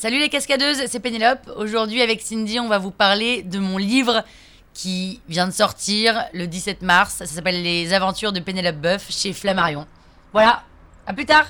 Salut les cascadeuses, c'est Pénélope. Aujourd'hui avec Cindy, on va vous parler de mon livre qui vient de sortir le 17 mars. Ça s'appelle Les aventures de Pénélope Boeuf chez Flammarion. Voilà, à plus tard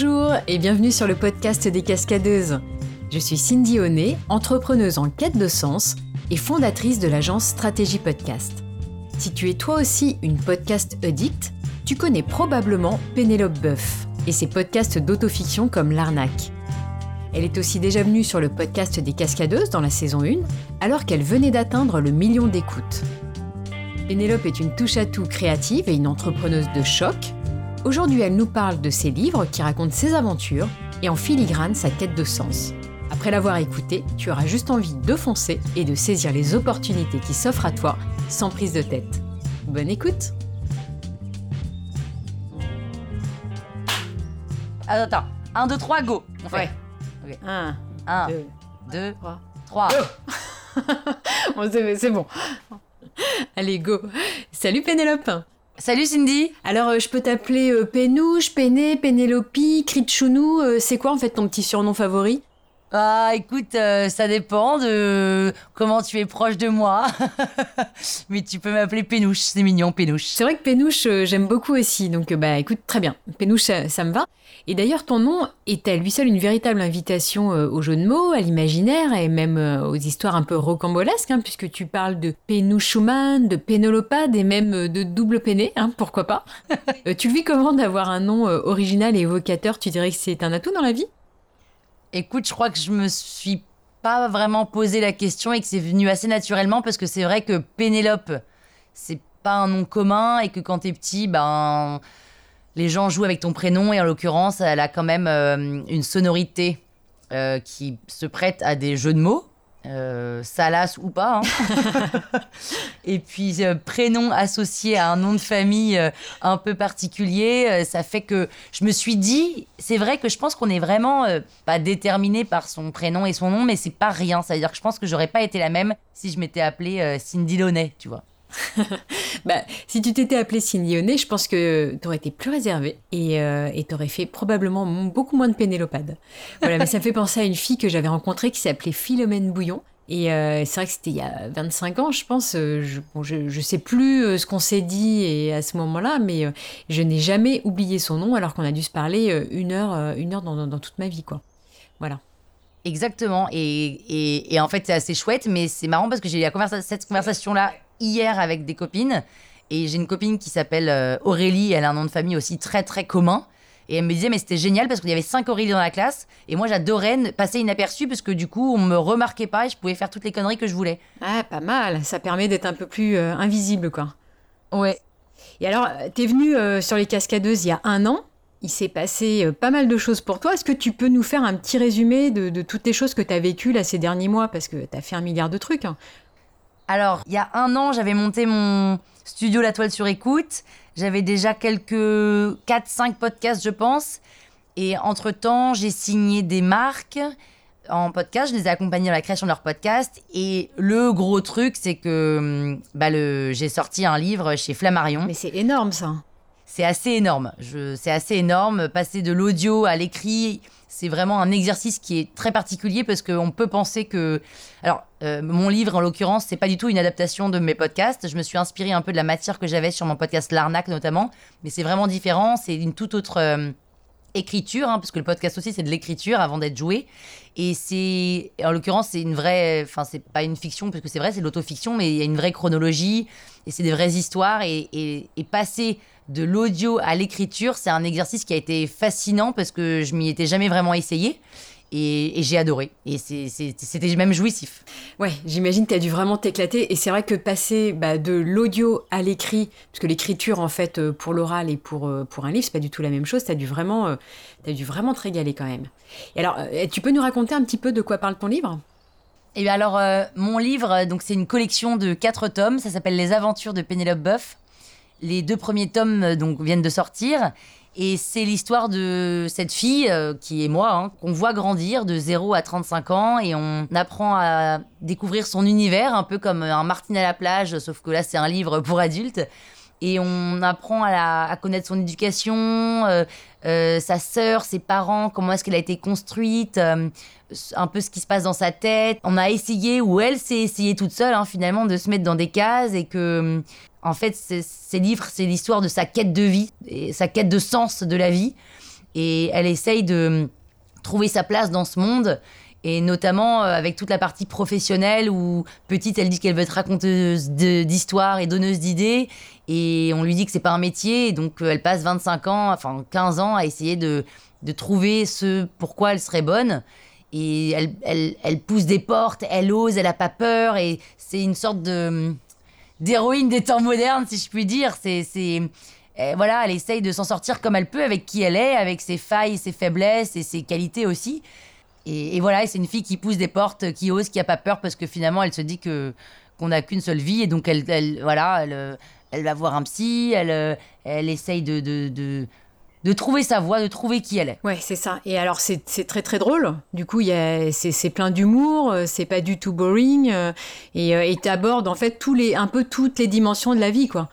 Bonjour et bienvenue sur le podcast des cascadeuses. Je suis Cindy Honnet, entrepreneuse en quête de sens et fondatrice de l'agence Stratégie Podcast. Si tu es toi aussi une podcast addict, tu connais probablement Pénélope Boeuf et ses podcasts d'autofiction comme L'Arnaque. Elle est aussi déjà venue sur le podcast des cascadeuses dans la saison 1, alors qu'elle venait d'atteindre le million d'écoutes. Pénélope est une touche-à-tout créative et une entrepreneuse de choc Aujourd'hui, elle nous parle de ses livres qui racontent ses aventures et en filigrane sa quête de sens. Après l'avoir écouté, tu auras juste envie de foncer et de saisir les opportunités qui s'offrent à toi sans prise de tête. Bonne écoute Attends, attends. 1, 2, 3, go On fait. Ouais. 1, 1, 2, 3. c'est bon. Allez, go. Salut Pénélope Salut Cindy Alors, euh, je peux t'appeler euh, Pénouche, Péné, Pénélope, Critchounou, euh, c'est quoi en fait ton petit surnom favori? Ah, écoute, euh, ça dépend de comment tu es proche de moi. Mais tu peux m'appeler Pénouche, c'est mignon, Pénouche. C'est vrai que Pénouche, j'aime beaucoup aussi. Donc, bah écoute, très bien. Pénouche, ça, me va. Et d'ailleurs, ton nom est à lui seul une véritable invitation au jeu de mots, à l'imaginaire et même aux histoires un peu rocambolesques, hein, puisque tu parles de Pénouchouman, de Pénolopade et même de double péné, hein, pourquoi pas. tu le vis comment d'avoir un nom original et évocateur? Tu dirais que c'est un atout dans la vie? Écoute, je crois que je me suis pas vraiment posé la question et que c'est venu assez naturellement parce que c'est vrai que Pénélope, c'est pas un nom commun et que quand t'es petit, ben les gens jouent avec ton prénom et en l'occurrence, elle a quand même euh, une sonorité euh, qui se prête à des jeux de mots. Euh, Salas ou pas. Hein. et puis euh, prénom associé à un nom de famille un peu particulier, ça fait que je me suis dit, c'est vrai que je pense qu'on est vraiment pas déterminé par son prénom et son nom, mais c'est pas rien. C'est-à-dire que je pense que j'aurais pas été la même si je m'étais appelée Cindy Launay, tu vois. bah, si tu t'étais Cindy Launay, je pense que tu aurais été plus réservée et tu aurais fait probablement beaucoup moins de pénélopade. Voilà, mais ça me fait penser à une fille que j'avais rencontrée qui s'appelait Philomène Bouillon et euh, c'est vrai que c'était il y a 25 ans, je pense. Euh, je, bon, je, sais plus euh, ce qu'on s'est dit et à ce moment-là, mais je n'ai jamais oublié son nom alors qu'on a dû se parler une heure, une heure dans, toute ma vie, quoi. Voilà. Exactement. Et, et, et en fait, c'est assez chouette, mais c'est marrant parce que j'ai eu cette conversation-là hier avec des copines. Et j'ai une copine qui s'appelle Aurélie, elle a un nom de famille aussi très très commun. Et elle me disait, mais c'était génial parce qu'il y avait cinq Aurélie dans la classe. Et moi, j'adorais passer inaperçu parce que du coup, on me remarquait pas et je pouvais faire toutes les conneries que je voulais. Ah, pas mal. Ça permet d'être un peu plus euh, invisible, quoi. Ouais. Et alors, t'es venue euh, sur les cascadeuses il y a un an. Il s'est passé euh, pas mal de choses pour toi. Est-ce que tu peux nous faire un petit résumé de, de toutes les choses que tu as vécues là ces derniers mois? Parce que tu as fait un milliard de trucs. Hein. Alors, il y a un an, j'avais monté mon studio La Toile sur écoute. J'avais déjà quelques 4-5 podcasts, je pense. Et entre-temps, j'ai signé des marques en podcast. Je les ai accompagnés dans la création de leur podcast. Et le gros truc, c'est que bah, le, j'ai sorti un livre chez Flammarion. Mais c'est énorme, ça. C'est assez énorme. Je, c'est assez énorme. Passer de l'audio à l'écrit, c'est vraiment un exercice qui est très particulier parce qu'on peut penser que. Alors, euh, mon livre, en l'occurrence, c'est pas du tout une adaptation de mes podcasts. Je me suis inspiré un peu de la matière que j'avais sur mon podcast L'Arnaque, notamment. Mais c'est vraiment différent. C'est une toute autre. Euh, écriture, hein, parce que le podcast aussi c'est de l'écriture avant d'être joué. Et c'est, en l'occurrence, c'est une vraie, enfin c'est pas une fiction parce que c'est vrai, c'est l'autofiction, mais il y a une vraie chronologie et c'est des vraies histoires. Et, et, et passer de l'audio à l'écriture, c'est un exercice qui a été fascinant parce que je m'y étais jamais vraiment essayé. Et, j'ai adoré. Et c'était même jouissif. Ouais, j'imagine que tu as dû vraiment t'éclater. Et c'est vrai que passer bah, de l'audio à l'écrit, parce que l'écriture, en fait, euh, pour l'oral et pour, euh, pour un livre, c'est pas du tout la même chose. Tu as, dû vraiment, euh, as dû vraiment te régaler quand même. Et alors, tu peux nous raconter un petit peu de quoi parle ton livre? Et bien alors, euh, mon livre, donc c'est une collection de quatre tomes. Ça s'appelle Les Aventures de Pénélope Boeuf. Les deux premiers tomes euh, donc viennent de sortir. Et c'est l'histoire de cette fille, euh, qui est moi, hein, qu'on voit grandir de 0 à 35 ans et on apprend à découvrir son univers, un peu comme un Martine à la plage, sauf que là c'est un livre pour adultes. Et on apprend à, connaître son éducation, euh, euh, sa sœur, ses parents, comment est-ce qu'elle a été construite, un peu ce qui se passe dans sa tête. On a essayé, ou elle s'est essayée toute seule, hein, finalement, de se mettre dans des cases et que en fait, ces livres, c'est l'histoire de sa quête de vie, sa quête de sens de la vie. Et elle essaye de trouver sa place dans ce monde. Et notamment euh, avec toute la partie professionnelle où petite, elle dit qu'elle veut être raconteuse d'histoires et donneuse d'idées. Et on lui dit que c'est pas un métier. donc euh, elle passe 25 ans, enfin 15 ans à essayer de, trouver ce pourquoi elle serait bonne. Et elle, elle, pousse des portes, elle ose, elle a pas peur. Et c'est une sorte de d'héroïne des temps modernes, si je puis dire. C'est, c'est, eh, voilà, elle essaye de s'en sortir comme elle peut avec qui elle est, avec ses failles, ses faiblesses et ses qualités aussi. Et, voilà, c'est une fille qui pousse des portes, qui ose, qui a pas peur parce que finalement, elle se dit que qu'on n'a qu'une seule vie et donc elle, voilà, elle, elle va voir un psy, elle, elle essaye de trouver sa voix, de trouver qui elle est. Ouais, c'est ça. Et alors, c'est très très drôle. Du coup, c'est plein d'humour, euh, c'est pas du tout boring. Euh, euh, et tu abordes en fait tous les, un peu toutes les dimensions de la vie, quoi.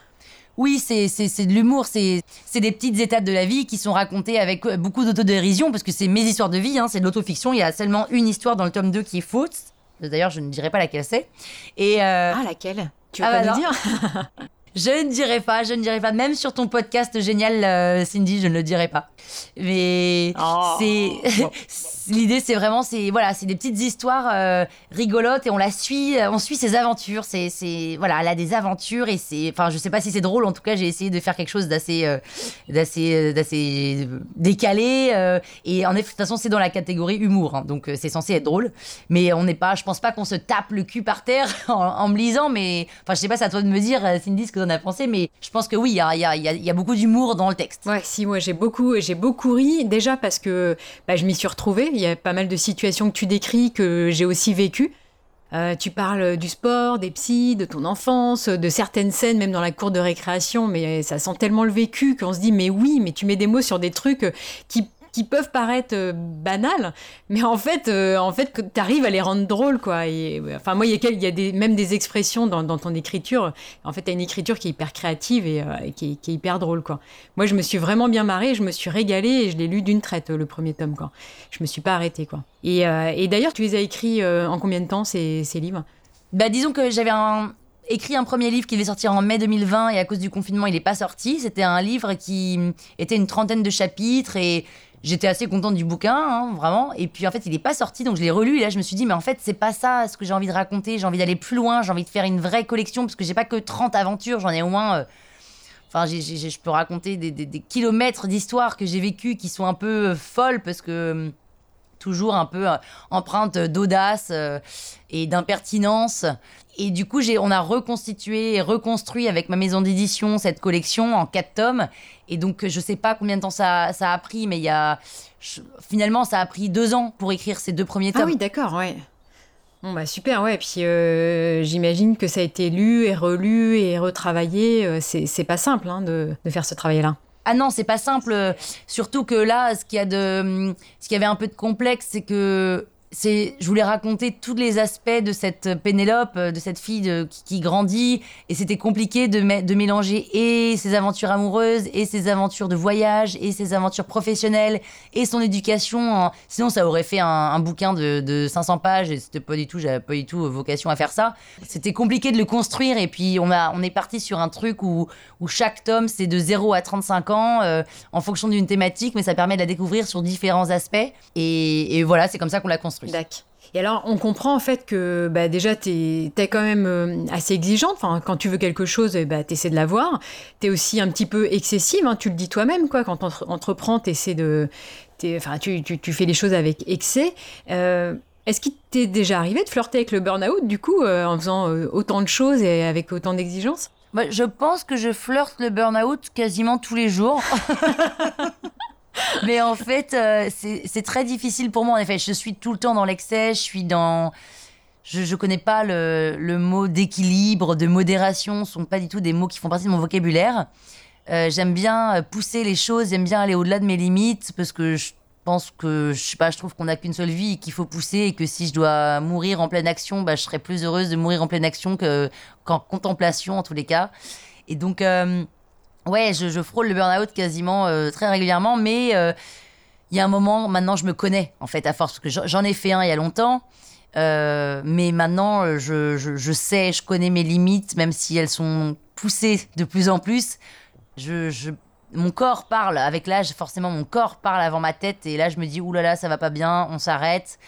Oui, c'est de l'humour, c'est des petites étapes de la vie qui sont racontées avec beaucoup d'autodérision, parce que c'est mes histoires de vie, hein, c'est de l'autofiction. Il y a seulement une histoire dans le tome 2 qui est fausse. D'ailleurs, je ne dirai pas laquelle c'est. Et Ah, laquelle? Tu veux ah, pas bah dire? Je ne dirai pas, je ne dirai pas. Même sur ton podcast génial, euh, Cindy, je ne le dirai pas. Mais oh. c'est l'idée, c'est vraiment, c'est voilà, c'est des petites histoires euh, rigolotes et on la suit, on suit ses aventures. C'est, voilà, elle a des aventures et c'est, enfin, je sais pas si c'est drôle. En tout cas, j'ai essayé de faire quelque chose d'assez, euh, d'assez, d'assez décalé. et en effet, de toute façon, c'est dans la catégorie humour, hein. donc c'est censé être drôle. Mais on n'est pas, je pense pas qu'on se tape le cul par terre en, me lisant. Mais enfin, je sais pas, c'est à toi de me dire, Cindy, ce que a pensé, mais je pense que oui, il y a, y a, beaucoup d'humour dans le texte. Ouais, si, moi j'ai beaucoup, j'ai beaucoup ri, déjà parce que bah, je m'y suis retrouvée. Il y a pas mal de situations que tu décris que j'ai aussi vécues. Euh, tu parles du sport, des psys, de ton enfance, de certaines scènes, même dans la cour de récréation, mais ça sent tellement le vécu qu'on se dit, mais oui, mais tu mets des mots sur des trucs qui qui peuvent paraître euh, banales, mais en fait, euh, en fait, tu arrives à les rendre drôles, quoi. Et, enfin, moi, il y a, des, même des expressions dans, ton écriture. En fait, tu as une écriture qui est hyper créative et, euh, qui, est, hyper drôle, quoi. Moi, je me suis vraiment bien marrée, je me suis régalée et je l'ai lu d'une traite, le premier tome, quoi. Je me suis pas arrêtée, quoi. Et, et d'ailleurs, tu les as écrits en combien de temps, ces, livres? Bah, disons que j'avais écrit un premier livre qui devait sortir en mai 2020 et à cause du confinement, il n'est pas sorti. C'était un livre qui était une trentaine de chapitres et j'étais assez contente du bouquin, hein, vraiment. Et puis en fait, il n'est pas sorti, donc je l'ai relu. Et là, je me suis dit, mais en fait, c'est pas ça ce que j'ai envie de raconter. J'ai envie d'aller plus loin. J'ai envie de faire une vraie collection parce que j'ai pas que 30 aventures. J'en ai au moins. Euh, enfin, je peux raconter des, kilomètres d'histoires que j'ai vécues qui sont un peu euh, folles parce que euh, toujours un peu empreinte d'audace et d'impertinence. Et du coup, on a reconstitué et reconstruit avec ma maison d'édition cette collection en quatre tomes. Et donc, je sais pas combien de temps ça, a pris, mais il y a. finalement, ça a pris deux ans pour écrire ces deux premiers ah tomes. Ah oui, d'accord, ouais. Bon, bah super, ouais. Puis euh, j'imagine que ça a été lu et relu et retravaillé. Euh, c'est pas simple hein, de, de faire ce travail-là. Ah non, c'est pas simple. Surtout que là, ce qui a de, ce qui avait un peu de complexe, c'est que je voulais raconter tous les aspects de cette Pénélope, de cette fille qui, grandit, et c'était compliqué de, mélanger et ses aventures amoureuses, et ses aventures de voyage, et ses aventures professionnelles, et son éducation. Sinon, ça aurait fait un, bouquin de, 500 pages, et c'était pas du tout, j'avais pas du tout vocation à faire ça. C'était compliqué de le construire, et puis on, est parti sur un truc où, où chaque tome, c'est de 0 à 35 ans, euh, en fonction d'une thématique, mais ça permet de la découvrir sur différents aspects, et, et voilà, c'est comme ça qu'on l'a construit. Et alors, on comprend en fait que bah, déjà, tu es, quand même euh, assez exigeante. Enfin, quand tu veux quelque chose, bah, tu essaies de l'avoir. Tu es aussi un petit peu excessive, hein, tu le dis toi-même. quoi. Quand tu entreprends, essaies de, enfin, tu, tu, fais les choses avec excès. Euh, est-ce qu'il t'est déjà arrivé de flirter avec le burn-out, du coup, euh, en faisant autant de choses et avec autant d'exigences? Je pense que je flirte le burn-out quasiment tous les jours. Mais en fait, euh, c'est très difficile pour moi. En effet, je suis tout le temps dans l'excès. Je suis dans. je ne connais pas le, mot d'équilibre, de modération, ce sont pas du tout des mots qui font partie de mon vocabulaire. Euh, j'aime bien pousser les choses, j'aime bien aller au-delà de mes limites parce que je pense que je sais pas, je trouve qu'on n'a qu'une seule vie et qu'il faut pousser et que si je dois mourir en pleine action, bah, je serais plus heureuse de mourir en pleine action qu'en contemplation en tous les cas. Et donc, euh, ouais, je, frôle le burn-out quasiment euh, très régulièrement, mais il y a un moment, maintenant je me connais en fait à force, parce que j'en ai fait un il y a longtemps. Euh, mais maintenant, je, je, sais, je connais mes limites, même si elles sont poussées de plus en plus. Je mon corps parle avec l'âge, forcément, mon corps parle avant ma tête. Et là, je me dis, oulala, là là, ça va pas bien, on s'arrête.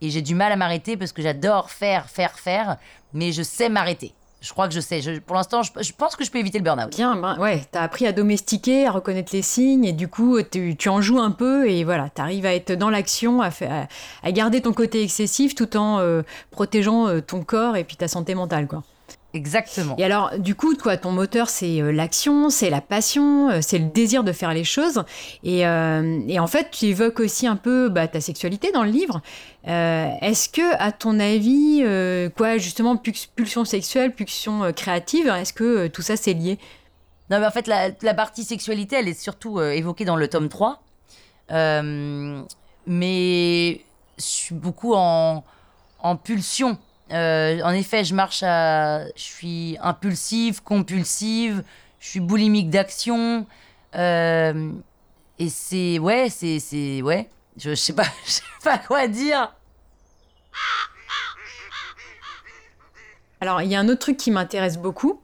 Et j'ai du mal à m'arrêter parce que j'adore faire, faire, faire, mais je sais m'arrêter. Je crois que je sais. Je, pour l'instant, je, pense que je peux éviter le burn-out. Bien, ben, ouais, t'as appris à domestiquer, à reconnaître les signes, et du coup, tu, en joues un peu, et voilà, t'arrives à être dans l'action, à, garder ton côté excessif tout en euh, protégeant euh, ton corps et puis ta santé mentale, quoi. Exactement. Et alors, du coup, quoi, ton moteur, c'est euh, l'action, c'est la passion, euh, c'est le désir de faire les choses. Et, euh, et, en fait, tu évoques aussi un peu bah, ta sexualité dans le livre. Euh, est-ce que, à ton avis, euh, quoi, justement, pulsion sexuelle, pulsion créative, est-ce que tout ça, c'est lié? Non, mais en fait, la, la, partie sexualité, elle est surtout évoquée dans le tome 3. mais je suis beaucoup en, en pulsion. Euh, en effet, je marche à. Je suis impulsive, compulsive, je suis boulimique d'action. Euh, et c'est. Ouais, c'est. c'est ouais. Je, je sais pas, je sais pas quoi dire. Alors, il y a un autre truc qui m'intéresse beaucoup.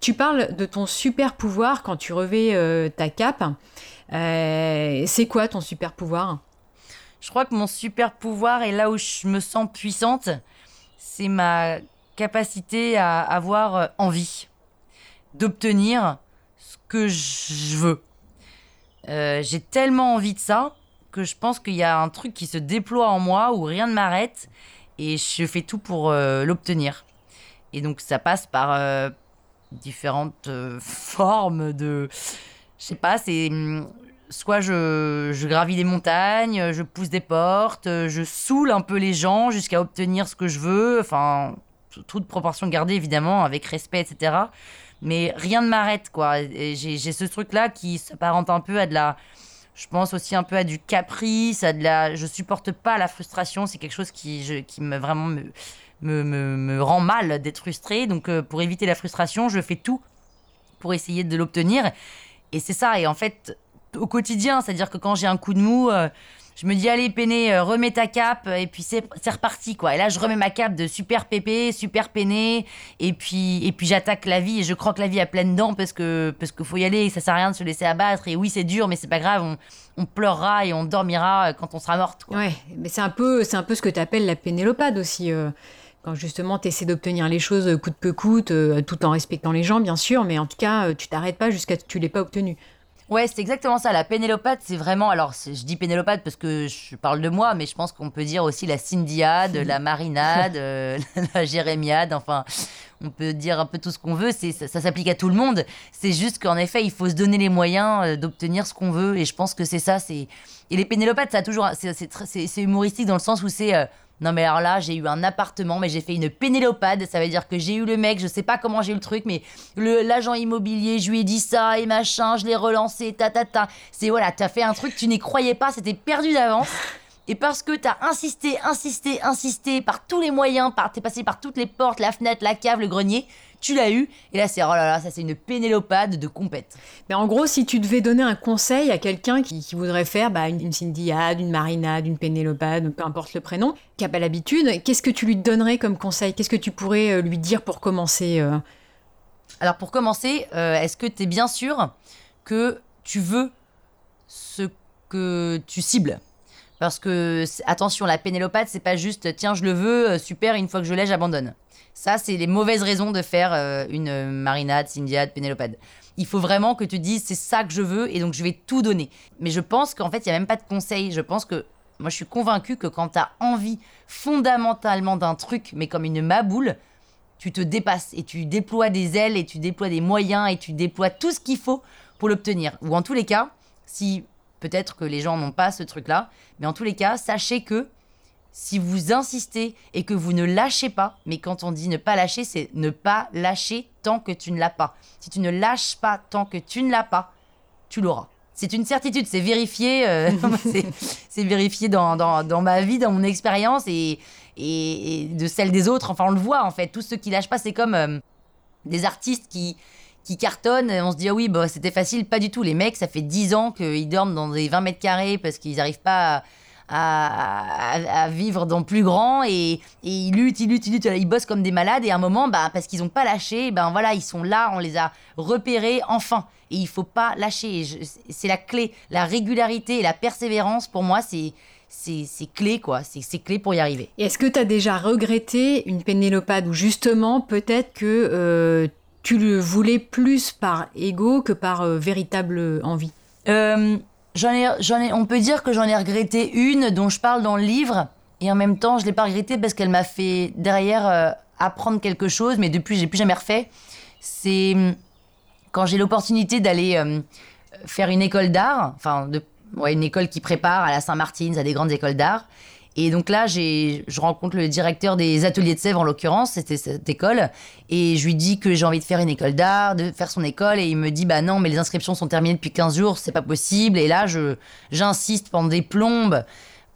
Tu parles de ton super pouvoir quand tu revais euh, ta cape. C'est quoi ton super pouvoir? Je crois que mon super pouvoir est là où je me sens puissante c'est ma capacité à avoir euh, envie d'obtenir ce que je veux. Euh, j'ai tellement envie de ça que je pense qu'il y a un truc qui se déploie en moi où rien ne m'arrête et je fais tout pour euh, l'obtenir. Et donc ça passe par différentes formes de... Je sais pas, c'est hum, soit je, gravis des montagnes, je pousse des portes, je saoule un peu les gens jusqu'à obtenir ce que je veux. Enfin, toute proportion gardée évidemment, avec respect, etc. Mais rien ne m'arrête, quoi. J'ai ce truc-là qui s'apparente un peu à de la. Je pense aussi un peu à du caprice, à de la. Je supporte pas la frustration. C'est quelque chose qui, me vraiment me, me, me, me rend mal d'être frustré. Donc, euh, pour éviter la frustration, je fais tout pour essayer de l'obtenir. Et c'est ça. Et en fait, au quotidien. C'est-à-dire que quand j'ai un coup de mou, euh, je me dis allez Péné, euh, remets ta cape et puis c'est reparti quoi. Et là je remets ma cape de super pépé, super peiné et puis et puis j'attaque la vie et je crois que la vie a pleine dents parce que parce qu'il faut y aller, ça sert à rien de se laisser abattre et oui c'est dur mais c'est pas grave, on, pleurera et on dormira quand on sera morte. Quoi. Ouais, mais c'est un peu c'est un peu ce que tu appelles la pénélopade aussi. Euh quand justement tu essaies d'obtenir les choses coûte que coûte, euh, tout en respectant les gens bien sûr, mais en tout cas euh, tu t'arrêtes pas jusqu'à ce que tu l'aies pas obtenu. Ouais, c'est exactement ça. La pénélopade, c'est vraiment. Alors, je dis pénélopade parce que je parle de moi, mais je pense qu'on peut dire aussi la Cindyade, la Marinade, euh, la Jérémiade. Enfin, on peut dire un peu tout ce qu'on veut. Ça, ça s'applique à tout le monde. C'est juste qu'en effet, il faut se donner les moyens euh, d'obtenir ce qu'on veut. Et je pense que c'est ça. C'est... Et les pénélopades, ça toujours. C'est, humoristique dans le sens où c'est. Euh, non mais alors là, j'ai eu un appartement, mais j'ai fait une pénélopade. Ça veut dire que j'ai eu le mec, je sais pas comment j'ai eu le truc, mais l'agent immobilier, je lui ai dit ça et machin, je l'ai relancé, ta ta ta. C'est voilà, t'as fait un truc, tu n'y croyais pas, c'était perdu d'avance. Et parce que t'as insisté, insisté, insisté par tous les moyens, par, t'es passé par toutes les portes, la fenêtre, la cave, le grenier, tu l'as eu. Et là, c'est oh là là, ça c'est une pénélopade de compète. Mais en gros, si tu devais donner un conseil à quelqu'un qui, qui, voudrait faire bah, une, une Cindyade, une Marinade, une pénélopade, peu importe le prénom, qui n'a pas l'habitude, qu'est-ce que tu lui donnerais comme conseil? Qu'est-ce que tu pourrais euh, lui dire pour commencer euh... Alors pour commencer, euh, est-ce que tu es bien sûr que tu veux ce que tu cibles? Parce que attention, la pénélopade, c'est pas juste tiens, je le veux, super, une fois que je l'ai, j'abandonne. Ça, c'est les mauvaises raisons de faire euh, une marinade, cindiade, pénélopade. Il faut vraiment que tu dises c'est ça que je veux et donc je vais tout donner. Mais je pense qu'en fait, il n'y a même pas de conseil. Je pense que moi, je suis convaincue que quand tu as envie fondamentalement d'un truc, mais comme une maboule, tu te dépasses et tu déploies des ailes et tu déploies des moyens et tu déploies tout ce qu'il faut pour l'obtenir. Ou en tous les cas, si peut-être que les gens n'ont pas ce truc-là, mais en tous les cas, sachez que si vous insistez et que vous ne lâchez pas, mais quand on dit ne pas lâcher, c'est ne pas lâcher tant que tu ne l'as pas. Si tu ne lâches pas tant que tu ne l'as pas, tu l'auras. C'est une certitude, c'est vérifié, euh, c'est vérifié dans, dans, ma vie, dans mon expérience et, et, de celle des autres. Enfin, on le voit en fait. Tous ceux qui lâchent pas, c'est comme euh, des artistes qui, qui cartonnent. On se dit, ah oui, bah, c'était facile. Pas du tout. Les mecs, ça fait 10 ans qu'ils dorment dans des 20 mètres carrés parce qu'ils n'arrivent pas à vivre dans plus grand et, ils luttent, ils luttent, ils luttent, ils bossent comme des malades et à un moment, bah, parce qu'ils n'ont pas lâché, ben voilà, ils sont là, on les a repérés enfin. Et il faut pas lâcher. C'est la clé, la régularité et la persévérance pour moi, c'est c'est clé, quoi. C'est clé pour y arriver. Est-ce que tu as déjà regretté une pénélopade où justement, peut-être que euh, tu le voulais plus par ego que par euh, véritable envie euh, J'en ai, ai, on peut dire que j'en ai regretté une dont je parle dans le livre, et en même temps, je l'ai pas regrettée parce qu'elle m'a fait derrière euh, apprendre quelque chose, mais depuis, j'ai plus jamais refait. C'est hum, quand j'ai l'opportunité d'aller hum, faire une école d'art, enfin, ouais, une école qui prépare à la Saint-Martin, à des grandes écoles d'art. Et donc là, je rencontre le directeur des ateliers de Sèvres, en l'occurrence, c'était cette école, et je lui dis que j'ai envie de faire une école d'art, de faire son école, et il me dit, bah non, mais les inscriptions sont terminées depuis 15 jours, c'est pas possible. Et là, j'insiste pendant des plombes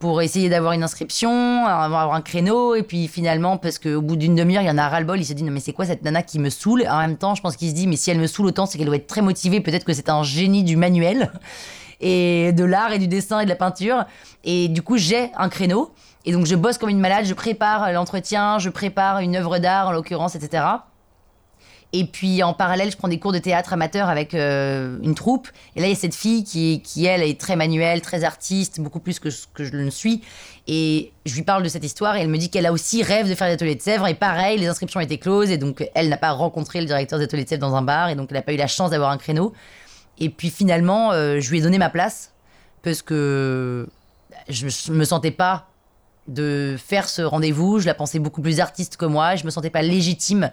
pour essayer d'avoir une inscription, avoir un créneau, et puis finalement, parce qu'au bout d'une demi-heure, il y en a ras-le-bol, il se dit, non mais c'est quoi cette nana qui me saoule? En même temps, je pense qu'il se dit, mais si elle me saoule autant, c'est qu'elle doit être très motivée, peut-être que c'est un génie du manuel et de l'art et du dessin et de la peinture. Et du coup, j'ai un créneau. Et donc, je bosse comme une malade, je prépare l'entretien, je prépare une œuvre d'art, en l'occurrence, etc. Et puis en parallèle, je prends des cours de théâtre amateur avec euh, une troupe. Et là, il y a cette fille qui, qui, elle, est très manuelle, très artiste, beaucoup plus que, que je le suis. Et je lui parle de cette histoire et elle me dit qu'elle a aussi rêve de faire des ateliers de Sèvres. Et pareil, les inscriptions étaient closes et donc elle n'a pas rencontré le directeur des ateliers de Sèvres dans un bar et donc elle n'a pas eu la chance d'avoir un créneau. Et puis finalement, euh, je lui ai donné ma place parce que je me sentais pas de faire ce rendez-vous. Je la pensais beaucoup plus artiste que moi. Je me sentais pas légitime.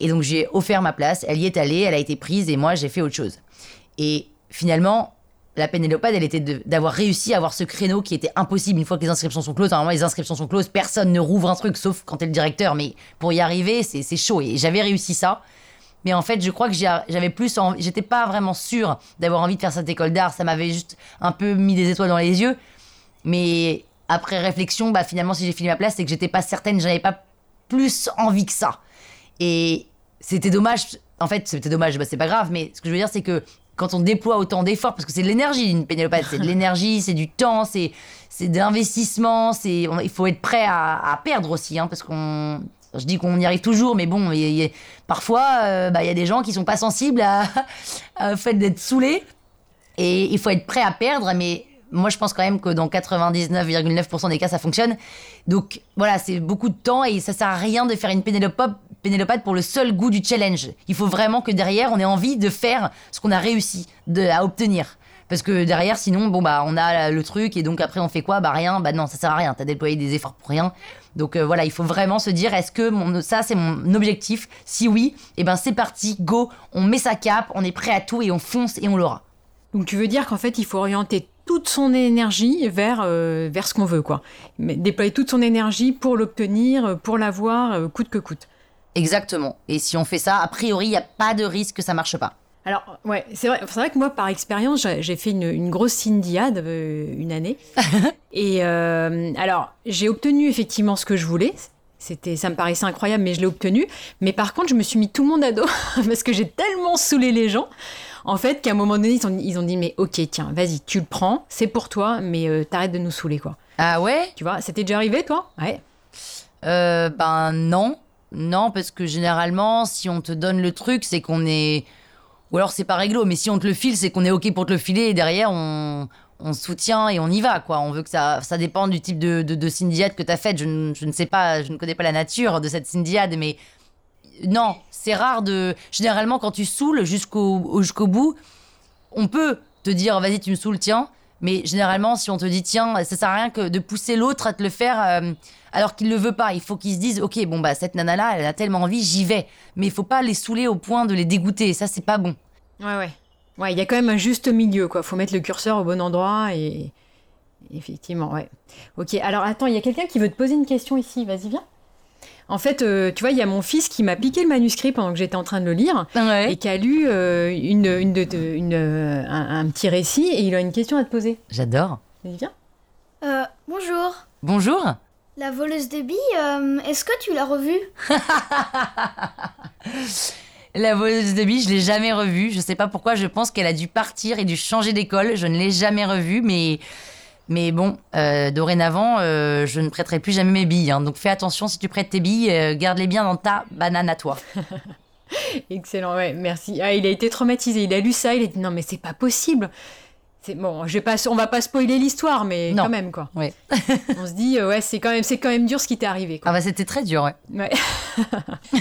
Et donc j'ai offert ma place. Elle y est allée, elle a été prise et moi j'ai fait autre chose. Et finalement, la Pénélopade, elle était d'avoir réussi à avoir ce créneau qui était impossible une fois que les inscriptions sont closes. Normalement, les inscriptions sont closes, personne ne rouvre un truc sauf quand t'es le directeur. Mais pour y arriver, c'est chaud. Et j'avais réussi ça. Mais en fait, je crois que j'avais plus envie, j'étais pas vraiment sûre d'avoir envie de faire cette école d'art. Ça m'avait juste un peu mis des étoiles dans les yeux. Mais après réflexion, bah finalement, si j'ai fini ma place, c'est que j'étais pas certaine, j'avais pas plus envie que ça. Et c'était dommage. En fait, c'était dommage, bah, c'est pas grave. Mais ce que je veux dire, c'est que quand on déploie autant d'efforts, parce que c'est de l'énergie, une pénélopade, c'est de l'énergie, c'est du temps, c'est de l'investissement, il faut être prêt à, à perdre aussi, hein, parce qu'on je dis qu'on y arrive toujours, mais bon, parfois, euh, bah, il y a des gens qui sont pas sensibles à, fait d'être saoulés. Et il faut être prêt à perdre, mais moi, je pense quand même que dans 99,9% des cas, ça fonctionne. Donc voilà, c'est beaucoup de temps et ça sert à rien de faire une pénélopade pour le seul goût du challenge. Il faut vraiment que derrière, on ait envie de faire ce qu'on a réussi à obtenir. Parce que derrière, sinon, bon, bah, on a le truc et donc après, on fait quoi? Bah, rien. Bah, non, ça sert à rien. T'as déployé des efforts pour rien. Donc euh, voilà, il faut vraiment se dire est-ce que mon, ça, c'est mon objectif? Si oui, et eh ben c'est parti, go. On met sa cape, on est prêt à tout et on fonce et on l'aura. Donc tu veux dire qu'en fait, il faut orienter toute son énergie vers, euh, vers ce qu'on veut, quoi. Mais déployer toute son énergie pour l'obtenir, pour l'avoir, coûte que coûte. Exactement. Et si on fait ça, a priori, il n'y a pas de risque que ça marche pas. Alors, ouais, c'est vrai, vrai que moi, par expérience, j'ai fait une, grosse syndiade euh, une année. et euh, alors, j'ai obtenu effectivement ce que je voulais. C'était, ça me paraissait incroyable, mais je l'ai obtenu. Mais par contre, je me suis mis tout le monde à dos parce que j'ai tellement saoulé les gens. En fait, qu'à un moment donné, ils ont, dit Mais ok, tiens, vas-y, tu le prends, c'est pour toi, mais euh, t'arrêtes de nous saouler, quoi. Ah ouais? Tu vois, c'était déjà arrivé, toi? Ouais. ben non. Non, parce que généralement, si on te donne le truc, c'est qu'on est ou alors c'est pas réglo, mais si on te le file, c'est qu'on est OK pour te le filer et derrière on, on soutient et on y va, quoi. On veut que ça, ça dépend du type de, de, de syndiade que tu as faite. Je, ne sais pas, je ne connais pas la nature de cette syndiade, mais non, c'est rare de. Généralement, quand tu saoules jusqu'au jusqu'au bout, on peut te dire vas-y, tu me saoules, tiens. Mais généralement, si on te dit tiens, ça sert à rien que de pousser l'autre à te le faire euh, alors qu'il le veut pas. Il faut qu'ils se disent ok, bon bah cette nana là, elle a tellement envie, j'y vais. Mais il faut pas les saouler au point de les dégoûter. Ça c'est pas bon. Ouais ouais. Ouais, il y a quand même un juste milieu quoi. Faut mettre le curseur au bon endroit et Effectivement, ouais. Ok, alors attends, il y a quelqu'un qui veut te poser une question ici. Vas-y, viens. En fait, euh, tu vois, il y a mon fils qui m'a piqué le manuscrit pendant que j'étais en train de le lire Ouais. et qui a lu euh, une, une de- de- une, euh, un, un petit récit et il a une question à te poser. J'adore. Vas-y, viens. Euh, bonjour. Bonjour. La voleuse de billes, euh, est-ce que tu l'as revue? La voleuse de billes, je l'ai jamais revue. Je sais pas pourquoi. Je pense qu'elle a dû partir et dû changer d'école. Je ne l'ai jamais revue, mais mais bon, euh, dorénavant, euh, je ne prêterai plus jamais mes billes. hein. Donc fais attention si tu prêtes tes billes, euh, garde-les bien dans ta banane à toi. Excellent, ouais, merci. Ah, il a été traumatisé. Il a lu ça, il a dit non, mais c'est pas possible. C'est bon, je vais pas, on va pas spoiler l'histoire, mais Non. quand même quoi. Ouais. On se dit ouais, c'est quand même, c'est quand même dur ce qui t'est arrivé. Quoi. Ah bah c'était très dur. Ouais. Ouais.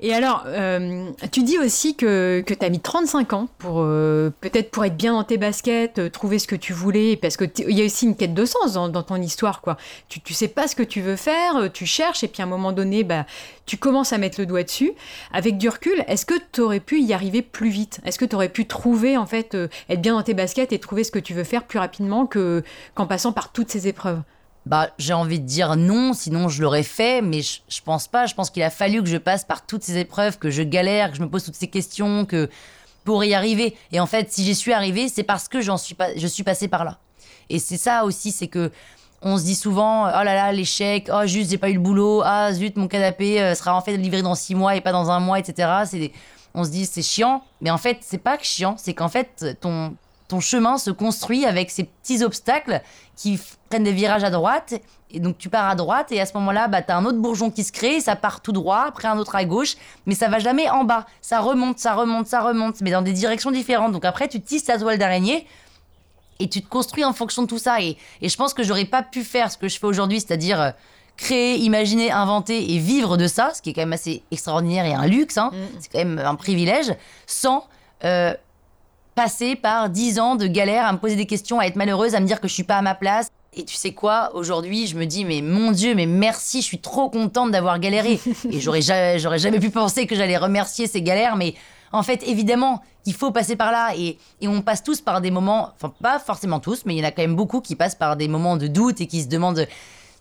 Et alors, euh, tu dis aussi que, que tu as mis 35 ans pour euh, peut-être pour être bien dans tes baskets, euh, trouver ce que tu voulais, parce que il y a aussi une quête de sens dans, ton histoire, quoi. Tu, tu sais pas ce que tu veux faire, tu cherches, et puis à un moment donné, bah, tu commences à mettre le doigt dessus. Avec du recul, est-ce que tu aurais pu y arriver plus vite? Est-ce que tu aurais pu trouver, en fait, être bien dans tes baskets et trouver ce que tu veux faire plus rapidement que, qu'en passant par toutes ces épreuves? Bah j'ai envie de dire non, sinon je l'aurais fait, mais je, pense pas. Je pense qu'il a fallu que je passe par toutes ces épreuves, que je galère, que je me pose toutes ces questions, que pour y arriver. Et en fait, si j'y suis arrivée, c'est parce que j'en suis pas, je suis passée par là. Et c'est ça aussi, c'est que on se dit souvent, oh là là, l'échec, oh juste j'ai pas eu le boulot, ah zut, mon canapé euh, sera en fait livré dans six mois et pas dans un mois, etc. C'est on se dit c'est chiant, mais en fait c'est pas que chiant, c'est qu'en fait ton ton chemin se construit avec ces petits obstacles qui prennent des virages à droite. Et donc tu pars à droite et à ce moment-là, bah, tu as un autre bourgeon qui se crée, et ça part tout droit, après un autre à gauche, mais ça va jamais en bas. Ça remonte, ça remonte, ça remonte, mais dans des directions différentes. Donc après, tu tisses ta toile d'araignée et tu te construis en fonction de tout ça. Et, et je pense que j'aurais pas pu faire ce que je fais aujourd'hui, c'est-à-dire euh, créer, imaginer, inventer et vivre de ça, ce qui est quand même assez extraordinaire et un luxe, hein. c'est quand même un privilège, sans euh, passer par dix ans de galère à me poser des questions, à être malheureuse, à me dire que je suis pas à ma place. Et tu sais quoi, aujourd'hui, je me dis, mais mon Dieu, mais merci, je suis trop contente d'avoir galéré. Et j'aurais jamais, j'aurais jamais pu penser que j'allais remercier ces galères, mais en fait, évidemment, il faut passer par là. Et, et on passe tous par des moments, enfin, pas forcément tous, mais il y en a quand même beaucoup qui passent par des moments de doute et qui se demandent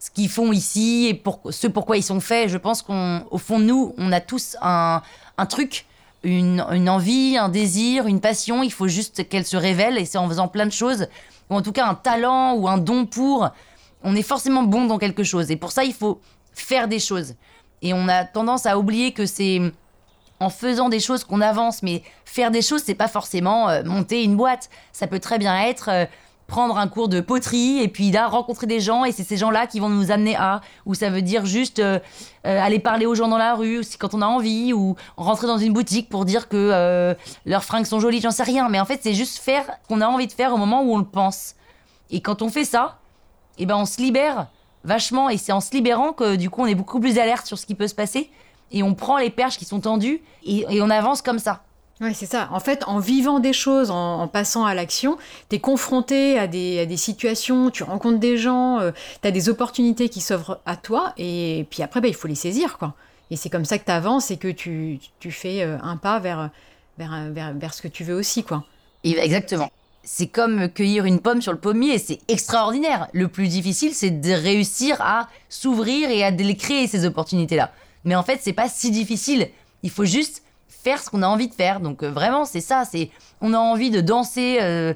ce qu'ils font ici et pour, ce pourquoi ils sont faits. Je pense qu'au fond de nous, on a tous un, un truc, une, envie, un désir, une passion. Il faut juste qu'elle se révèle et c'est en faisant plein de choses, ou en tout cas un talent ou un don pour. On est forcément bon dans quelque chose. Et pour ça, il faut faire des choses. Et on a tendance à oublier que c'est en faisant des choses qu'on avance, mais faire des choses, c'est pas forcément euh, monter une boîte. Ça peut très bien être euh, prendre un cours de poterie et puis là rencontrer des gens et c'est ces gens-là qui vont nous amener à. Ou ça veut dire juste euh, euh, aller parler aux gens dans la rue aussi quand on a envie ou rentrer dans une boutique pour dire que euh, leurs fringues sont jolies, j'en sais rien. Mais en fait, c'est juste faire qu'on a envie de faire au moment où on le pense. Et quand on fait ça, eh ben on se libère vachement et c'est en se libérant que du coup on est beaucoup plus alerte sur ce qui peut se passer et on prend les perches qui sont tendues et on avance comme ça. Ouais, c'est ça. En fait, en vivant des choses, en, passant à l'action, tu es confronté à des, situations, tu rencontres des gens, tu as des opportunités qui s'offrent à toi, et puis après, bah, il faut les saisir. quoi. Et c'est comme ça que tu avances et que tu, tu fais euh, un pas vers, vers, vers, vers ce que tu veux aussi. quoi. Et exactement. C'est comme cueillir une pomme sur le pommier, c'est extraordinaire. Le plus difficile, c'est de réussir à s'ouvrir et à créer ces opportunités-là. Mais en fait, c'est pas si difficile. Il faut juste faire ce qu'on a envie de faire. Donc euh, vraiment, c'est ça. C'est on a envie de danser euh,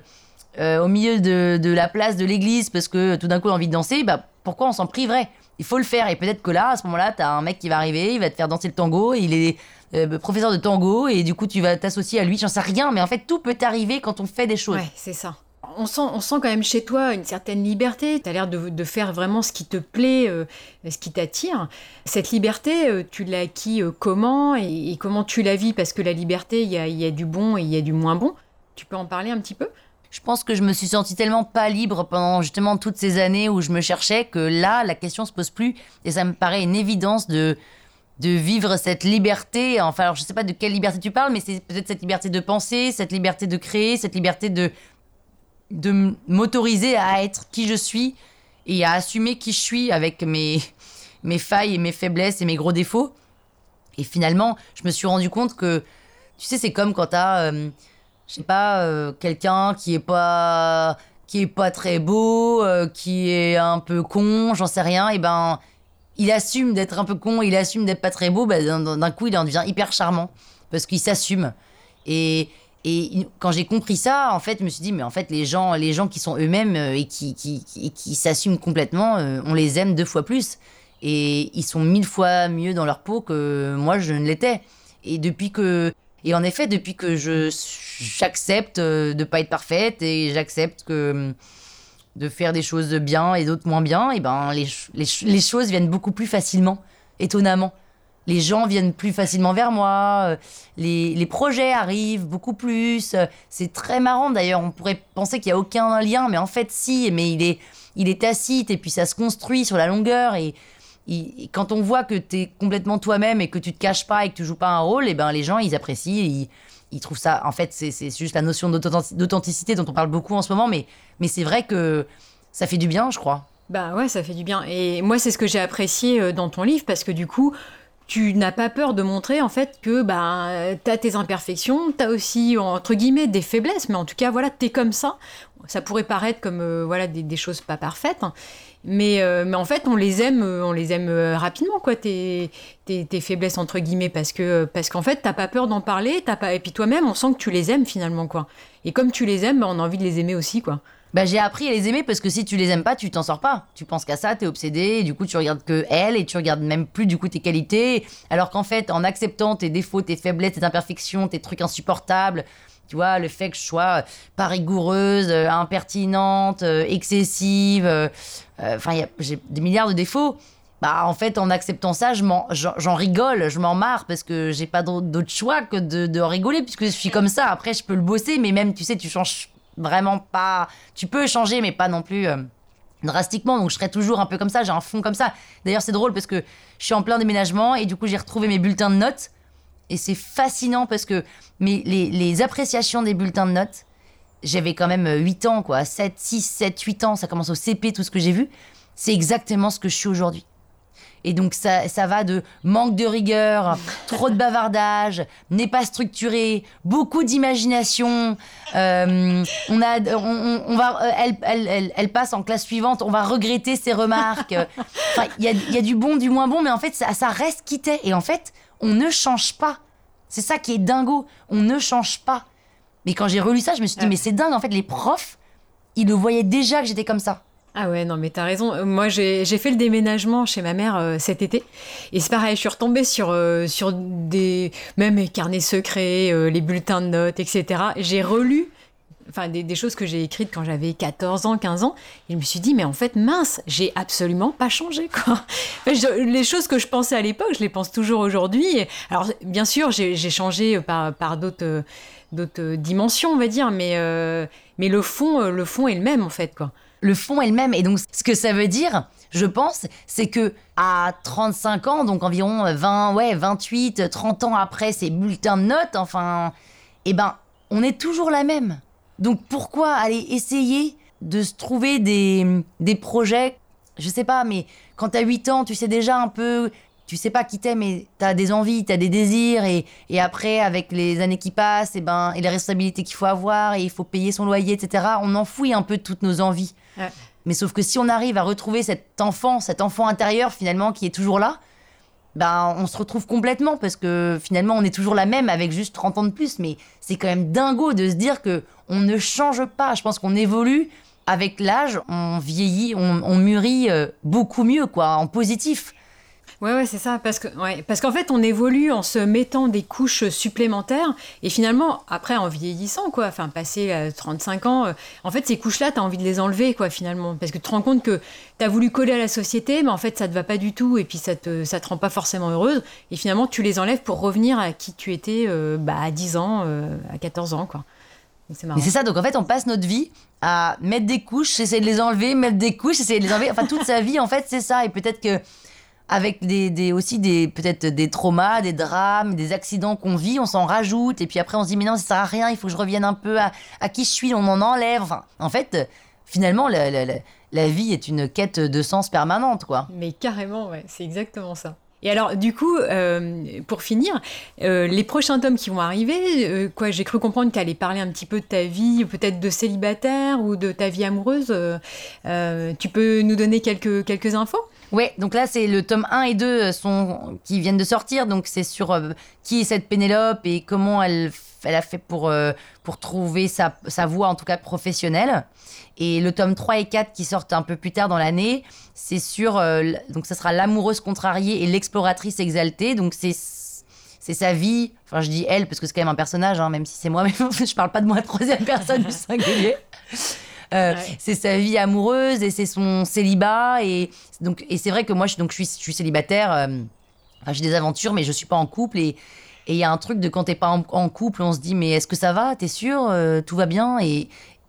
euh, au milieu de, la place de l'église parce que tout d'un coup on a envie de danser. Bah pourquoi on s'en priverait? Il faut le faire. Et peut-être que là, à ce moment-là, t'as un mec qui va arriver, il va te faire danser le tango. Il est euh, professeur de tango et du coup tu vas t'associer à lui. J'en sais rien. Mais en fait, tout peut arriver quand on fait des choses. Ouais, c'est ça. On sent, quand même chez toi une certaine liberté. Tu as l'air de, faire vraiment ce qui te plaît, euh, ce qui t'attire. Cette liberté, euh, tu l'as acquis euh, comment et, comment tu la vis? Parce que la liberté, il y a, y a du bon et il y a du moins bon. Tu peux en parler un petit peu? Je pense que je me suis sentie tellement pas libre pendant justement toutes ces années où je me cherchais que là, la question se pose plus. Et ça me paraît une évidence de, de vivre cette liberté. Enfin, alors je sais pas de quelle liberté tu parles, mais c'est peut-être cette liberté de penser, cette liberté de créer, cette liberté de, de m'autoriser à être qui je suis et à assumer qui je suis avec mes, mes failles et mes faiblesses et mes gros défauts. Et finalement, je me suis rendu compte que, tu sais, c'est comme quand t'as, euh, je sais pas, euh, quelqu'un qui est pas qui est pas très beau, euh, qui est un peu con, j'en sais rien, et ben il assume d'être un peu con, il assume d'être pas très beau, ben, d'un coup il en devient hyper charmant parce qu'il s'assume. Et, et quand j'ai compris ça, en fait, je me suis dit mais en fait les gens, les gens qui sont eux-mêmes euh, et qui qui, qui, qui s'assument complètement, euh, on les aime deux fois plus et ils sont mille fois mieux dans leur peau que moi je ne l'étais. Et depuis que et en effet, depuis que je j'accepte euh, de pas être parfaite et j'accepte que hum, de faire des choses bien et d'autres moins bien, et ben les, les, les choses viennent beaucoup plus facilement, étonnamment. Les gens viennent plus facilement vers moi, euh, les, les projets arrivent beaucoup plus. euh, C'est très marrant d'ailleurs, on pourrait penser qu'il n'y a aucun lien, mais en fait si, mais il est, il est tacite et puis ça se construit sur la longueur et, quand on voit que tu es complètement toi-même et que tu te caches pas et que tu joues pas un rôle, et ben les gens ils apprécient, ils, ils trouvent ça. En fait, c'est juste la notion d'authentic- d'authenticité dont on parle beaucoup en ce moment, mais, mais c'est vrai que ça fait du bien, je crois. Bah ouais, ça fait du bien. Et moi, c'est ce que j'ai apprécié euh, dans ton livre parce que du coup, tu n'as pas peur de montrer en fait que bah, tu as tes imperfections, tu as aussi entre guillemets des faiblesses, mais en tout cas, voilà, tu es comme ça. Ça pourrait paraître comme euh, voilà des, choses pas parfaites, hein. mais, euh, mais en fait, on les aime, euh, on les aime rapidement quoi, tes, tes, tes faiblesses entre guillemets parce que parce qu'en fait, t'as pas peur d'en parler, t'as pas et puis toi-même, on sent que tu les aimes finalement quoi. Et comme tu les aimes, bah, on a envie de les aimer aussi quoi. Bah, j'ai appris à les aimer parce que si tu les aimes pas, tu t'en sors pas. Tu penses qu'à ça, t'es obsédé, et du coup tu regardes que elle et tu regardes même plus du coup tes qualités. Alors qu'en fait, en acceptant tes défauts, tes faiblesses, tes imperfections, tes trucs insupportables, tu vois, le fait que je sois euh, pas rigoureuse, euh, impertinente, euh, excessive, euh, enfin, j'ai des milliards de défauts. Bah, en fait, en acceptant ça, j'en rigole, je m'en marre parce que j'ai pas d'autre d'autre choix que de, de rigoler puisque je suis comme ça. Après, je peux le bosser, mais même, tu sais, tu changes vraiment pas. Tu peux changer, mais pas non plus euh, drastiquement. Donc, je serai toujours un peu comme ça, j'ai un fond comme ça. D'ailleurs, c'est drôle parce que je suis en plein déménagement et du coup, j'ai retrouvé mes bulletins de notes. Et c'est fascinant parce que mes, les, les appréciations des bulletins de notes, j'avais quand même 8 ans, quoi. 7, 6, 7, 8 ans, ça commence au CP, tout ce que j'ai vu. C'est exactement ce que je suis aujourd'hui. Et donc ça, ça va de manque de rigueur, trop de bavardage, n'est pas structuré, beaucoup d'imagination. euh, on a, on, va, euh, elle, elle, elle, elle passe en classe suivante, on va regretter ses remarques. Enfin, il y a, y a du bon, du moins bon, mais en fait ça, ça reste qui t'es. Et en fait, on ne change pas. C'est ça qui est dingo. On ne change pas. Mais quand j'ai relu ça, je me suis dit mais c'est dingue. En fait, les profs, ils le voyaient déjà que j'étais comme ça. Ah ouais, non, mais t'as raison. Euh, Moi, j'ai fait le déménagement chez ma mère euh, cet été. Et c'est pareil, je suis retombée sur, euh, sur des. Même mes carnets secrets, les bulletins de notes, etc. Et J'ai relu. Enfin, des, des choses que j'ai écrites quand j'avais 14 ans, 15 ans. Et je me suis dit, mais en fait, mince, j'ai absolument pas changé, quoi. Les choses que je pensais à l'époque, je les pense toujours aujourd'hui. Alors, bien sûr, j'ai changé par, par d'autres dimensions, on va dire. Mais, mais le, fond, le fond est le même, en fait, quoi. Le fond est le même. Et donc, ce que ça veut dire, je pense, c'est que à 35 ans, donc environ 20, ouais, 28, 30 ans après ces bulletins de notes, enfin, eh ben, on est toujours la même. Donc, pourquoi aller essayer de se trouver des, des projets, je sais pas, mais quand t'as 8 ans, tu sais déjà un peu, tu sais pas qui t'es, mais t'as des envies, t'as des désirs, et, et après, avec les années qui passent, et ben, et les responsabilités qu'il faut avoir, et il faut payer son loyer, etc., on enfouit un peu toutes nos envies. Mais sauf que si on arrive à retrouver cet enfant, cet enfant intérieur finalement qui est toujours là, ben on se retrouve complètement parce que finalement on est toujours la même avec juste 30 ans de plus. Mais c'est quand même dingo de se dire que on ne change pas. Je pense qu'on évolue avec l'âge, on vieillit, on, on mûrit euh, beaucoup mieux quoi, en positif. Ouais, ouais, c'est ça. Parce que, ouais, parce qu'en fait, on évolue en se mettant des couches supplémentaires. Et finalement, après, en vieillissant, quoi, enfin, passé euh, 35 ans, euh, en fait, ces couches-là, tu as envie de les enlever, quoi, finalement. Parce que tu te rends compte que tu as voulu coller à la société, mais en fait, ça te va pas du tout. Et puis, ça te, ça te rend pas forcément heureuse. Et finalement, tu les enlèves pour revenir à qui tu étais euh, bah, à 10 ans, euh, à 14 ans, quoi. Mais c'est ça, donc en fait, on passe notre vie à mettre des couches, essayer de les enlever, mettre des couches, essayer de les enlever. Enfin, toute sa vie, en fait, c'est ça. Et peut-être que avec des, aussi des peut-être des traumas, des drames, des accidents qu'on vit, on s'en rajoute. Et puis après, on se dit, mais non, ça sert à rien, il faut que je revienne un peu à, qui je suis, on en enlève. En fait, finalement, la, la- la- vie est une quête de sens permanente, quoi. Mais carrément, ouais, c'est exactement ça. Et alors, du coup, euh, pour finir, euh, les prochains tomes qui vont arriver, euh, quoi, j'ai cru comprendre que tu allais parler un petit peu de ta vie, peut-être de célibataire ou de ta vie amoureuse. tu peux nous donner quelques, quelques infos? Ouais, donc là, c'est le tome 1 et 2 sont, qui viennent de sortir. Donc, c'est sur qui est cette Pénélope et comment elle, elle a fait pour, pour trouver sa, sa voie, en tout cas professionnelle. Et le tome 3 et 4 qui sortent un peu plus tard dans l'année, c'est sur. Euh, donc, ça sera l'amoureuse contrariée et l'exploratrice exaltée. Donc, c'est. C'est sa vie, enfin je dis elle parce que c'est quand même un personnage, hein, même si c'est moi, mais je parle pas de moi à troisième personne du singulier. Euh, c'est sa vie amoureuse et c'est son célibat et donc et c'est vrai que moi je, donc je suis, je suis célibataire euh, enfin j'ai des aventures mais je suis pas en couple et et il y a un truc de quand t'es pas en, couple on se dit mais est-ce que ça va? T'es sûr? Tout va bien? Et,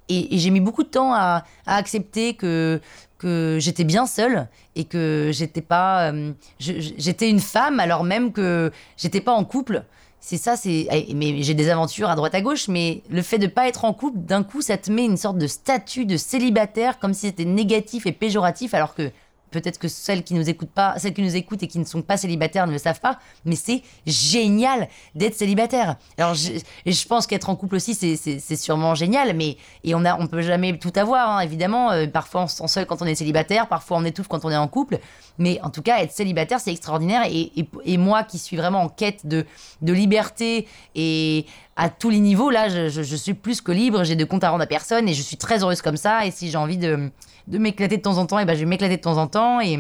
et, j'ai mis beaucoup de temps à, accepter que, que j'étais bien seule et que j'étais pas. Euh, j'étais une femme alors même que j'étais pas en couple. C'est ça, c'est. Eh, mais j'ai des aventures à droite à gauche, mais le fait de pas être en couple, d'un coup, ça te met une sorte de statut de célibataire, comme si c'était négatif et péjoratif, alors que peut-être que celles qui nous écoutent pas, celles qui nous écoutent et qui ne sont pas célibataires ne le savent pas, mais c'est génial d'être célibataire. Alors, je, pense qu'être en couple aussi, c'est sûrement génial, mais et on a, on peut jamais tout avoir, hein, évidemment. Euh, parfois, on se sent seul quand on est célibataire, parfois on étouffe quand on est en couple, mais en tout cas, être célibataire, c'est extraordinaire. Et, et, moi, qui suis vraiment en quête de, de liberté et à tous les niveaux, là, je, je suis plus que libre. J'ai de compte à rendre à personne et je suis très heureuse comme ça. Et si j'ai envie de de m'éclater de temps en temps, et ben je vais m'éclater de temps en temps. Et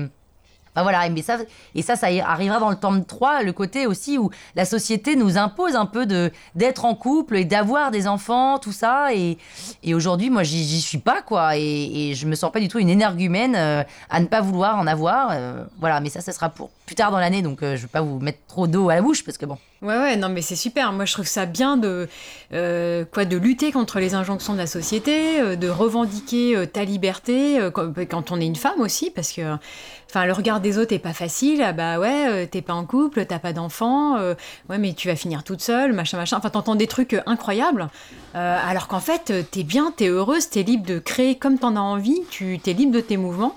voilà, mais ça, et ça, ça arrivera dans le tome 3, le côté aussi où la société nous impose un peu de d'être en couple et d'avoir des enfants, tout ça. Et, et aujourd'hui, moi, j'y suis pas, quoi. Et, et, je me sens pas du tout une énergumène euh, à ne pas vouloir en avoir. Euh, voilà, mais ça, ça sera pour plus tard dans l'année, donc euh, je vais pas vous mettre trop d'eau à la bouche, parce que bon. Ouais, ouais, non, mais c'est super. Moi, je trouve ça bien de, quoi, de lutter contre les injonctions de la société, de revendiquer ta liberté quand on est une femme aussi, parce que Enfin, le regard des autres est pas facile. Ah bah ouais, euh, t'es pas en couple, t'as pas d'enfant. Euh, ouais, mais tu vas finir toute seule, machin, machin. Enfin, t'entends des trucs incroyables. Euh, alors qu'en fait, t'es bien, t'es heureuse, t'es libre de créer comme t'en as envie. Tu t'es libre de tes mouvements.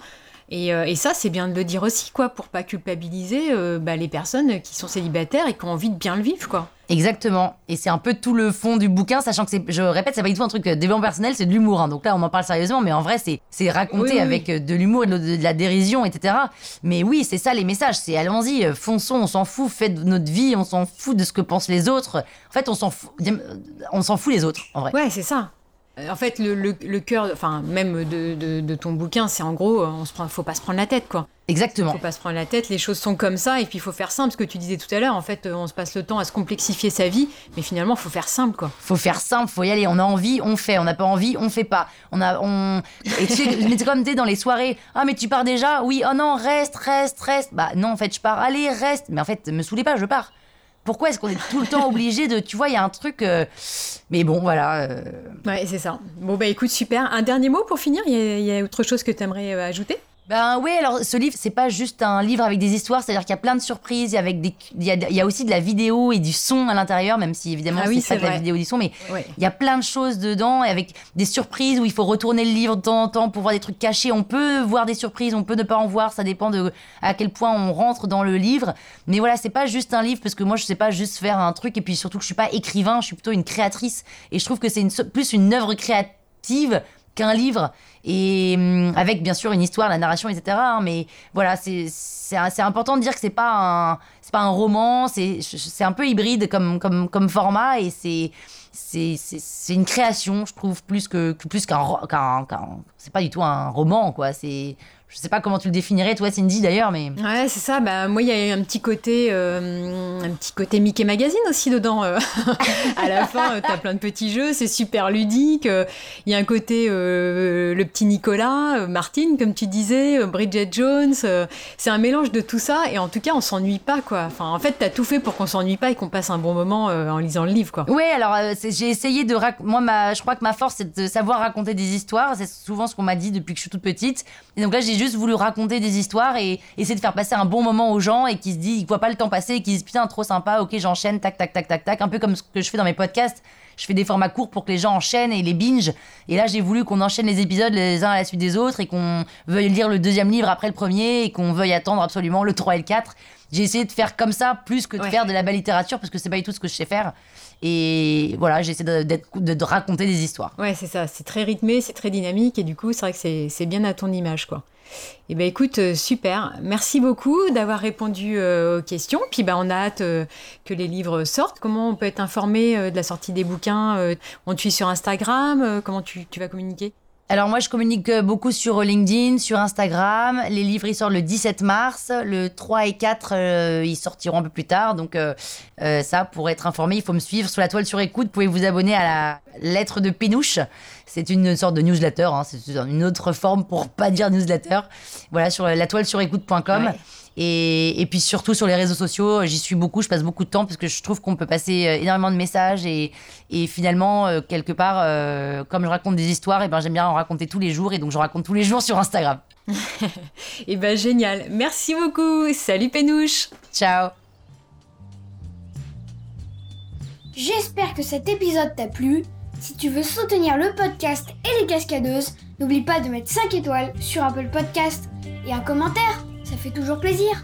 Et, et, ça, c'est bien de le dire aussi, quoi, pour pas culpabiliser bah, les personnes qui sont célibataires et qui ont envie de bien le vivre, quoi. Exactement. Et c'est un peu tout le fond du bouquin, sachant que c'est, je répète, c'est pas du tout un truc euh, développement personnel, c'est de l'humour. Hein. Donc là, on en parle sérieusement, mais en vrai, c'est, raconté avec euh, de l'humour et de, la dérision, etc. Mais oui, c'est ça les messages. C'est allons-y, euh, fonçons, on s'en fout, faites notre vie, on s'en fout de ce que pensent les autres. En fait, on s'en fout, on s'en fout les autres, en vrai. Ouais, c'est ça. En fait, le, le, cœur, enfin, même de, de, de ton bouquin, c'est en gros, on se prend, faut pas se prendre la tête, quoi. Exactement. Faut pas se prendre la tête, les choses sont comme ça, et puis il faut faire simple. Ce que tu disais tout à l'heure, en fait, on se passe le temps à se complexifier sa vie, mais finalement, il faut faire simple, quoi. Faut faire simple, faut y aller. On a envie, on fait. On n'a pas envie, on fait pas. On a, on. Et tu sais, mais comme t'es dans les soirées. Ah, mais tu pars déjà? Oui, oh non, reste, reste, reste. Bah non, en fait, je pars. Allez, reste. Mais en fait, me saoulez pas, je pars. Pourquoi est-ce qu'on est tout le temps obligé de. Tu vois, il y a un truc. Euh, mais bon, voilà. Euh. Ouais, c'est ça. Bon, bah écoute, super. Un dernier mot pour finir? Il y, a autre chose que tu aimerais euh, ajouter? Ben oui, alors ce livre, c'est pas juste un livre avec des histoires, c'est-à-dire qu'il y a plein de surprises, il y, avec des, il y, a, aussi de la vidéo et du son à l'intérieur, même si évidemment ah c'est pas de la vidéo et du son, mais il y a plein de choses dedans, et avec des surprises où il faut retourner le livre de temps en temps pour voir des trucs cachés. On peut voir des surprises, on peut ne pas en voir, ça dépend de à quel point on rentre dans le livre. Mais voilà, c'est pas juste un livre, parce que moi je sais pas juste faire un truc, et puis surtout que je suis pas écrivain, je suis plutôt une créatrice, et je trouve que c'est une, plus une œuvre créative qu'un livre et hum, avec bien sûr une histoire, la narration, etc. Hein, mais voilà, c'est c'est important de dire que c'est pas un c'est pas un roman, c'est c'est un peu hybride comme comme comme format et c'est c'est une création, je trouve, plus que, plus qu'un qu'un c'est pas du tout un roman quoi. C'est je sais pas comment tu le définirais, toi, Cindy, d'ailleurs, mais. Ouais, c'est ça. Bah, moi, il y a un petit côté, euh, un petit côté Mickey Magazine aussi dedans. Euh. à la fin, euh, tu as plein de petits jeux, c'est super ludique. Il y a un côté le petit Nicolas, Martine, comme tu disais, Bridget Jones. c'est un mélange de tout ça, et en tout cas, on s'ennuie pas, quoi. Enfin, en fait, tu as tout fait pour qu'on s'ennuie pas et qu'on passe un bon moment en lisant le livre, quoi. Ouais, alors j'ai essayé de. Moi, ma... je crois que ma force, c'est de savoir raconter des histoires. C'est souvent ce qu'on m'a dit depuis que je suis toute petite. Et donc là, j'ai juste voulu raconter des histoires et essayer de faire passer un bon moment aux gens et qui se disent, ils voient pas le temps passer et qui se disent putain, trop sympa, ok, j'enchaîne, tac, tac, tac, tac, tac. Un peu comme ce que je fais dans mes podcasts. Je fais des formats courts pour que les gens enchaînent et les binge. Et là, j'ai voulu qu'on enchaîne les épisodes les uns à la suite des autres et qu'on veuille lire le deuxième livre après le premier et qu'on veuille attendre absolument le 3 et le 4. j'ai essayé de faire comme ça plus que de Ouais. faire de la belle littérature parce que c'est pas du tout ce que je sais faire. Et voilà, j'essaie de, de- raconter des histoires. Ouais, c'est ça. C'est très rythmé, c'est très dynamique et du coup, c'est vrai que c'est bien à ton image, quoi. Et ben écoute, euh, super. Merci beaucoup d'avoir répondu euh, aux questions. Puis ben on a hâte euh, que les livres sortent. Comment on peut être informé de la sortie des bouquins On te suit sur Instagram Comment tu, tu vas communiquer? Alors moi, je communique euh, beaucoup sur LinkedIn, sur Instagram. Les livres, ils sortent le 17 mars. Le 3 et 4, euh, ils sortiront un peu plus tard. Donc euh, euh, ça, pour être informé, il faut me suivre sur la toile sur écoute. Vous pouvez vous abonner à la lettre de Pénouche? C'est une sorte de newsletter. hein. C'est une autre forme pour pas dire newsletter. Voilà, sur la toile sur écoute.com. Et, et puis surtout sur les réseaux sociaux, j'y suis beaucoup, je passe beaucoup de temps parce que je trouve qu'on peut passer euh, énormément de messages et, et finalement, euh, quelque part, euh, comme je raconte des histoires, et ben, j'aime bien en raconter tous les jours et donc je raconte tous les jours sur Instagram. Et ben génial. Merci beaucoup. Salut Pénouche. Ciao J'espère que cet épisode t'a plu. Si tu veux soutenir le podcast et les cascadeuses, n'oublie pas de mettre 5 étoiles sur Apple Podcast et un commentaire, ça fait toujours plaisir.